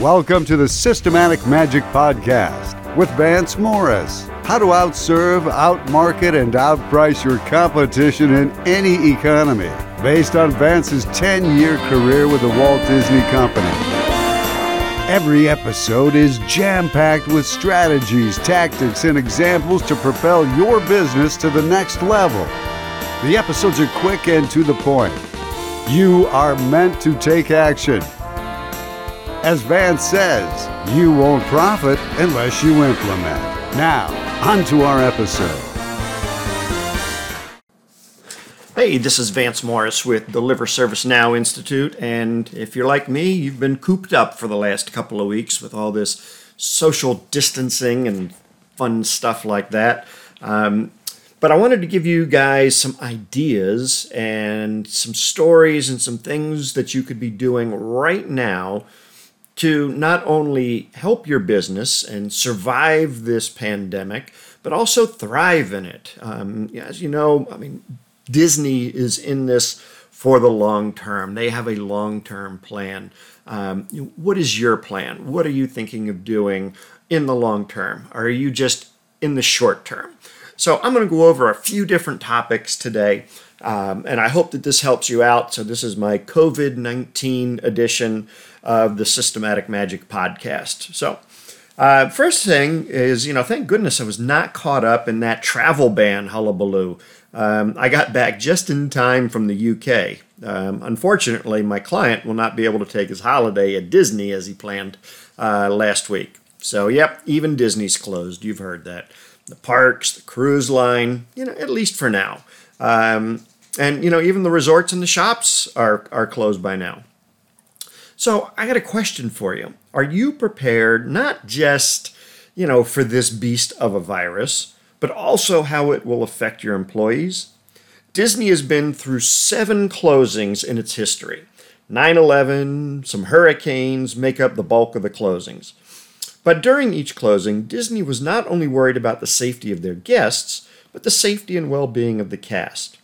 Welcome to the Systematic Magic Podcast with Vance Morris. How to outserve, outmarket, and outprice your competition in any economy, based on Vance's 10 year career with the Walt Disney Company. Every episode is jam packed with strategies, tactics, and examples to propel your business to the next level. The episodes are quick and to the point. You are meant to take action. As Vance says, you won't profit unless you implement. Now, on to our episode. Hey, this is Vance Morris with the Deliver Service Now Institute, and if you're like me, you've been cooped up for the last couple of weeks with all this social distancing and fun stuff like that. Um, but I wanted to give you guys some ideas and some stories and some things that you could be doing right now to not only help your business and survive this pandemic, but also thrive in it. Um, as you know, I mean, Disney is in this for the long term. They have a long term plan. Um, what is your plan? What are you thinking of doing in the long term? Are you just in the short term? So I'm going to go over a few different topics today, um, and I hope that this helps you out. So this is my COVID 19 edition of the Systematic Magic podcast. So. Uh, first thing is, you know, thank goodness I was not caught up in that travel ban hullabaloo. Um, I got back just in time from the UK. Um, unfortunately, my client will not be able to take his holiday at Disney as he planned uh, last week. So, yep, even Disney's closed. You've heard that the parks, the cruise line, you know, at least for now. Um, and, you know, even the resorts and the shops are, are closed by now. So I got a question for you. Are you prepared not just, you know, for this beast of a virus, but also how it will affect your employees? Disney has been through seven closings in its history. 9 11, some hurricanes make up the bulk of the closings. But during each closing, Disney was not only worried about the safety of their guests, but the safety and well being of the cast.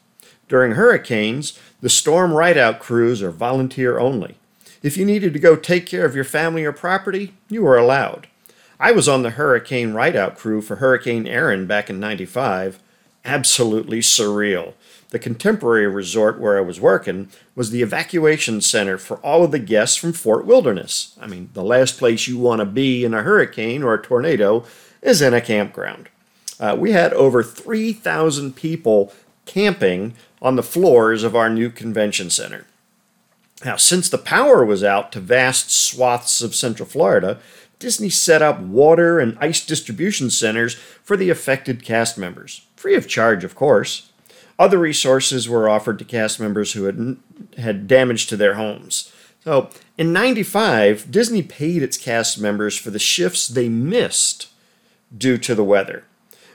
During hurricanes, the storm ride out crews are volunteer only. If you needed to go take care of your family or property, you were allowed. I was on the hurricane ride out crew for Hurricane Erin back in 95. Absolutely surreal. The contemporary resort where I was working was the evacuation center for all of the guests from Fort Wilderness. I mean, the last place you want to be in a hurricane or a tornado is in a campground. Uh, we had over 3,000 people camping on the floors of our new convention center. Now, since the power was out to vast swaths of Central Florida, Disney set up water and ice distribution centers for the affected cast members, free of charge, of course. Other resources were offered to cast members who had had damage to their homes. So, in 95, Disney paid its cast members for the shifts they missed due to the weather.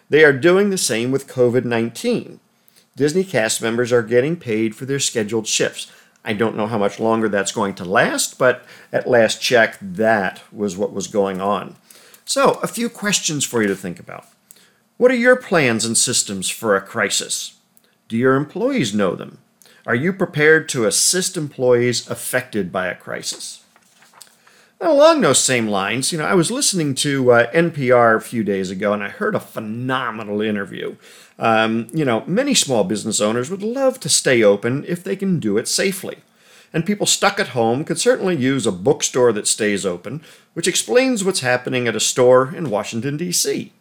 They are doing the same with COVID 19. Disney cast members are getting paid for their scheduled shifts. I don't know how much longer that's going to last, but at last check, that was what was going on. So, a few questions for you to think about. What are your plans and systems for a crisis? Do your employees know them? Are you prepared to assist employees affected by a crisis? And along those same lines, you know, I was listening to uh, NPR a few days ago and I heard a phenomenal interview. Um, you know, many small business owners would love to stay open if they can do it safely. And people stuck at home could certainly use a bookstore that stays open, which explains what's happening at a store in Washington, D.C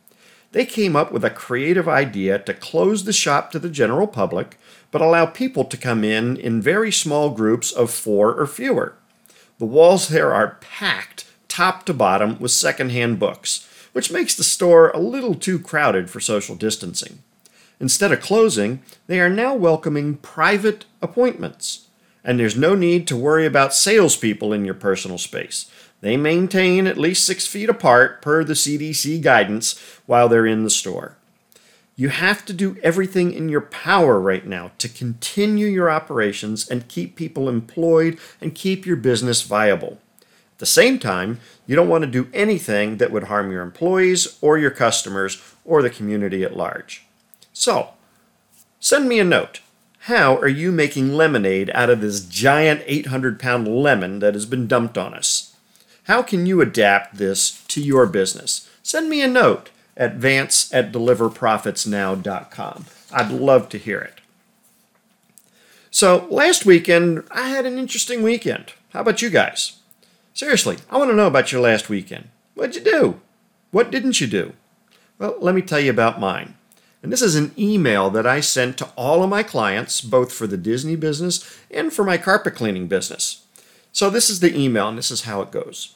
they came up with a creative idea to close the shop to the general public, but allow people to come in in very small groups of four or fewer. The walls there are packed top to bottom with secondhand books, which makes the store a little too crowded for social distancing. Instead of closing, they are now welcoming private appointments. And there's no need to worry about salespeople in your personal space. They maintain at least six feet apart per the CDC guidance while they're in the store. You have to do everything in your power right now to continue your operations and keep people employed and keep your business viable. At the same time, you don't want to do anything that would harm your employees or your customers or the community at large. So, send me a note. How are you making lemonade out of this giant 800 pound lemon that has been dumped on us? How can you adapt this to your business? Send me a note at vance at deliverprofitsnow.com. I'd love to hear it. So, last weekend, I had an interesting weekend. How about you guys? Seriously, I want to know about your last weekend. What'd you do? What didn't you do? Well, let me tell you about mine. And this is an email that I sent to all of my clients, both for the Disney business and for my carpet cleaning business. So, this is the email, and this is how it goes.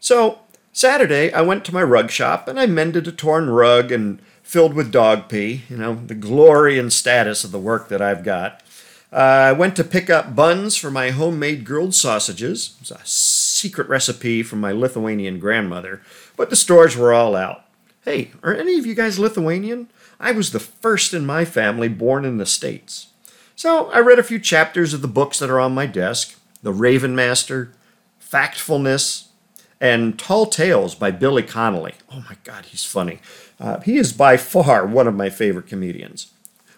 So, Saturday, I went to my rug shop and I mended a torn rug and filled with dog pee, you know, the glory and status of the work that I've got. Uh, I went to pick up buns for my homemade grilled sausages. It's a secret recipe from my Lithuanian grandmother, but the stores were all out. Hey, are any of you guys Lithuanian? I was the first in my family born in the States. So I read a few chapters of the books that are on my desk The Raven Master, Factfulness, and Tall Tales by Billy Connolly. Oh my God, he's funny. Uh, he is by far one of my favorite comedians.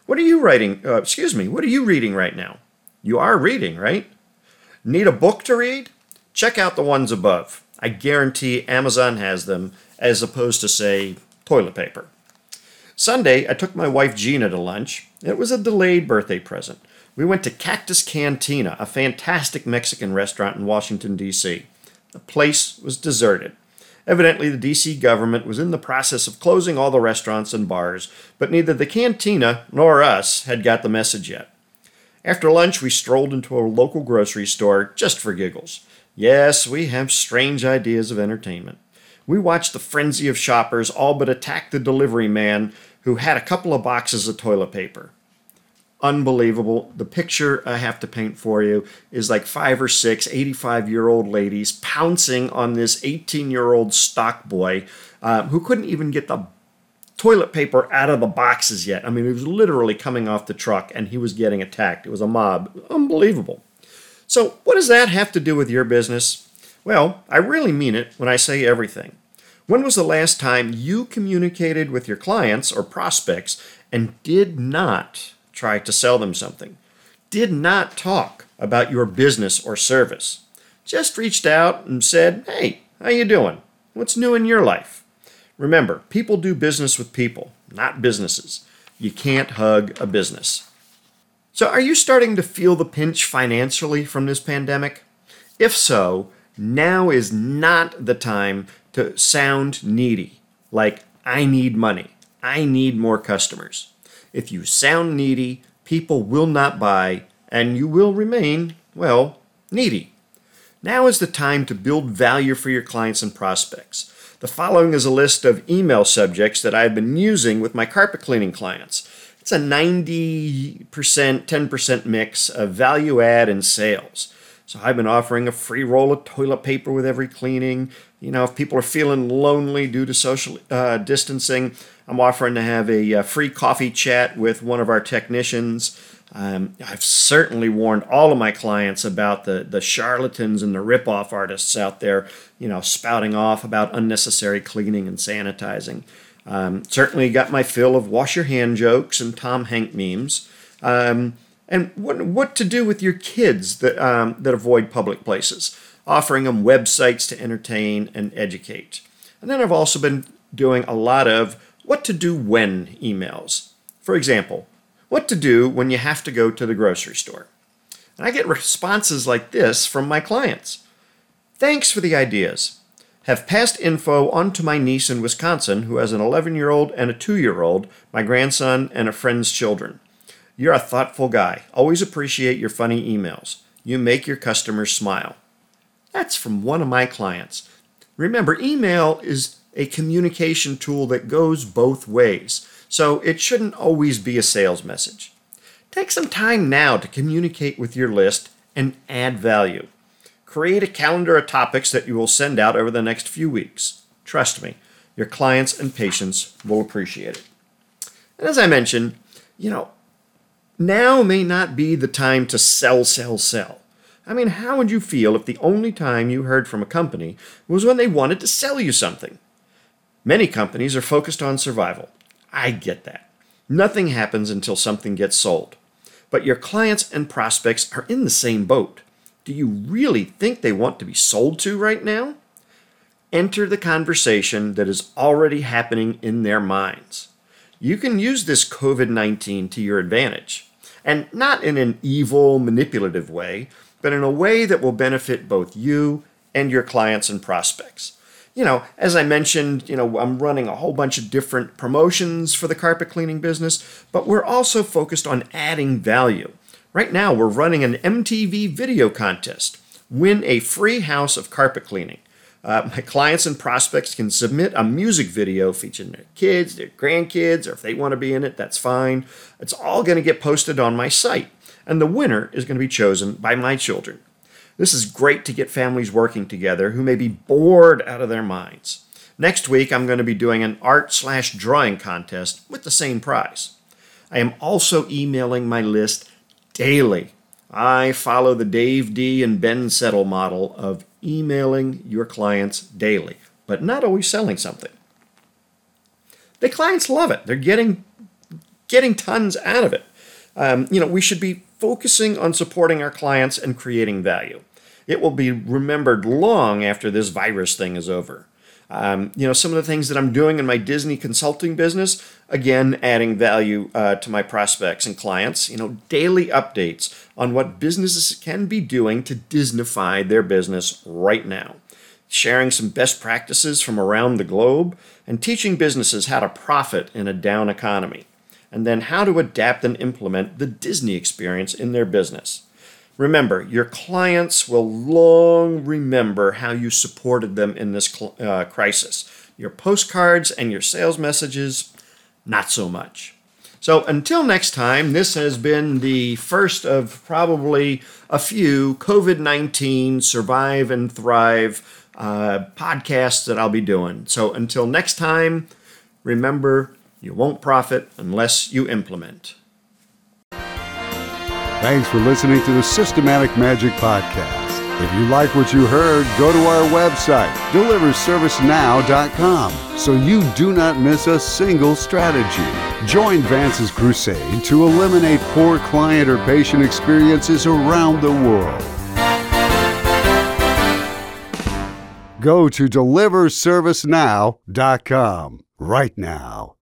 What are you writing? Uh, excuse me, what are you reading right now? You are reading, right? Need a book to read? Check out the ones above. I guarantee Amazon has them, as opposed to, say, toilet paper. Sunday, I took my wife Gina to lunch. It was a delayed birthday present. We went to Cactus Cantina, a fantastic Mexican restaurant in Washington, D.C. The place was deserted. Evidently, the DC government was in the process of closing all the restaurants and bars, but neither the cantina nor us had got the message yet. After lunch, we strolled into a local grocery store just for giggles. Yes, we have strange ideas of entertainment. We watched the frenzy of shoppers all but attack the delivery man who had a couple of boxes of toilet paper. Unbelievable. The picture I have to paint for you is like five or six 85 year old ladies pouncing on this 18 year old stock boy uh, who couldn't even get the toilet paper out of the boxes yet. I mean, he was literally coming off the truck and he was getting attacked. It was a mob. Unbelievable. So, what does that have to do with your business? Well, I really mean it when I say everything. When was the last time you communicated with your clients or prospects and did not try to sell them something? Did not talk about your business or service? Just reached out and said, "Hey, how you doing? What's new in your life?" Remember, people do business with people, not businesses. You can't hug a business. So, are you starting to feel the pinch financially from this pandemic? If so, now is not the time to sound needy, like, I need money, I need more customers. If you sound needy, people will not buy, and you will remain, well, needy. Now is the time to build value for your clients and prospects. The following is a list of email subjects that I've been using with my carpet cleaning clients. It's a 90%, 10% mix of value add and sales. So I've been offering a free roll of toilet paper with every cleaning. You know, if people are feeling lonely due to social uh, distancing, I'm offering to have a, a, uh, free coffee chat with one of our technicians. Um, I've certainly warned all of my clients about the, the charlatans and the ripoff artists out there, you know, spouting off about unnecessary cleaning and sanitizing. Um, certainly got my fill of wash your hand jokes and Tom Hank memes. Um, and what, what to do with your kids that, um, that avoid public places, offering them websites to entertain and educate. And then I've also been doing a lot of what to do when emails. For example, what to do when you have to go to the grocery store. And I get responses like this from my clients. Thanks for the ideas. Have passed info on to my niece in Wisconsin who has an 11 year old and a 2 year old, my grandson, and a friend's children. You're a thoughtful guy. Always appreciate your funny emails. You make your customers smile. That's from one of my clients. Remember, email is a communication tool that goes both ways, so it shouldn't always be a sales message. Take some time now to communicate with your list and add value. Create a calendar of topics that you will send out over the next few weeks. Trust me, your clients and patients will appreciate it. And as I mentioned, you know, now may not be the time to sell, sell, sell. I mean, how would you feel if the only time you heard from a company was when they wanted to sell you something? Many companies are focused on survival. I get that. Nothing happens until something gets sold. But your clients and prospects are in the same boat. Do you really think they want to be sold to right now? enter the conversation that is already happening in their minds. You can use this COVID 19 to your advantage, and not in an evil, manipulative way, but in a way that will benefit both you and your clients and prospects. You know, as I mentioned, you know, I'm running a whole bunch of different promotions for the carpet cleaning business, but we're also focused on adding value. Right now, we're running an MTV video contest. Win a free house of carpet cleaning. Uh, my clients and prospects can submit a music video featuring their kids, their grandkids, or if they want to be in it, that's fine. It's all going to get posted on my site, and the winner is going to be chosen by my children. This is great to get families working together who may be bored out of their minds. Next week, I'm going to be doing an art slash drawing contest with the same prize. I am also emailing my list daily. I follow the Dave Dee and Ben Settle model of emailing your clients daily, but not always selling something. The clients love it. They're getting getting tons out of it. Um, you know, we should be focusing on supporting our clients and creating value. It will be remembered long after this virus thing is over. Um, you know, some of the things that I'm doing in my Disney consulting business, again, adding value uh, to my prospects and clients, you know, daily updates on what businesses can be doing to Disneyfy their business right now. Sharing some best practices from around the globe and teaching businesses how to profit in a down economy, and then how to adapt and implement the Disney experience in their business. Remember, your clients will long remember how you supported them in this uh, crisis. Your postcards and your sales messages, not so much. So until next time, this has been the first of probably a few COVID 19 Survive and Thrive uh, podcasts that I'll be doing. So until next time, remember you won't profit unless you implement. Thanks for listening to the Systematic Magic Podcast. If you like what you heard, go to our website, deliverservicenow.com, so you do not miss a single strategy. Join Vance's crusade to eliminate poor client or patient experiences around the world. Go to deliverservicenow.com right now.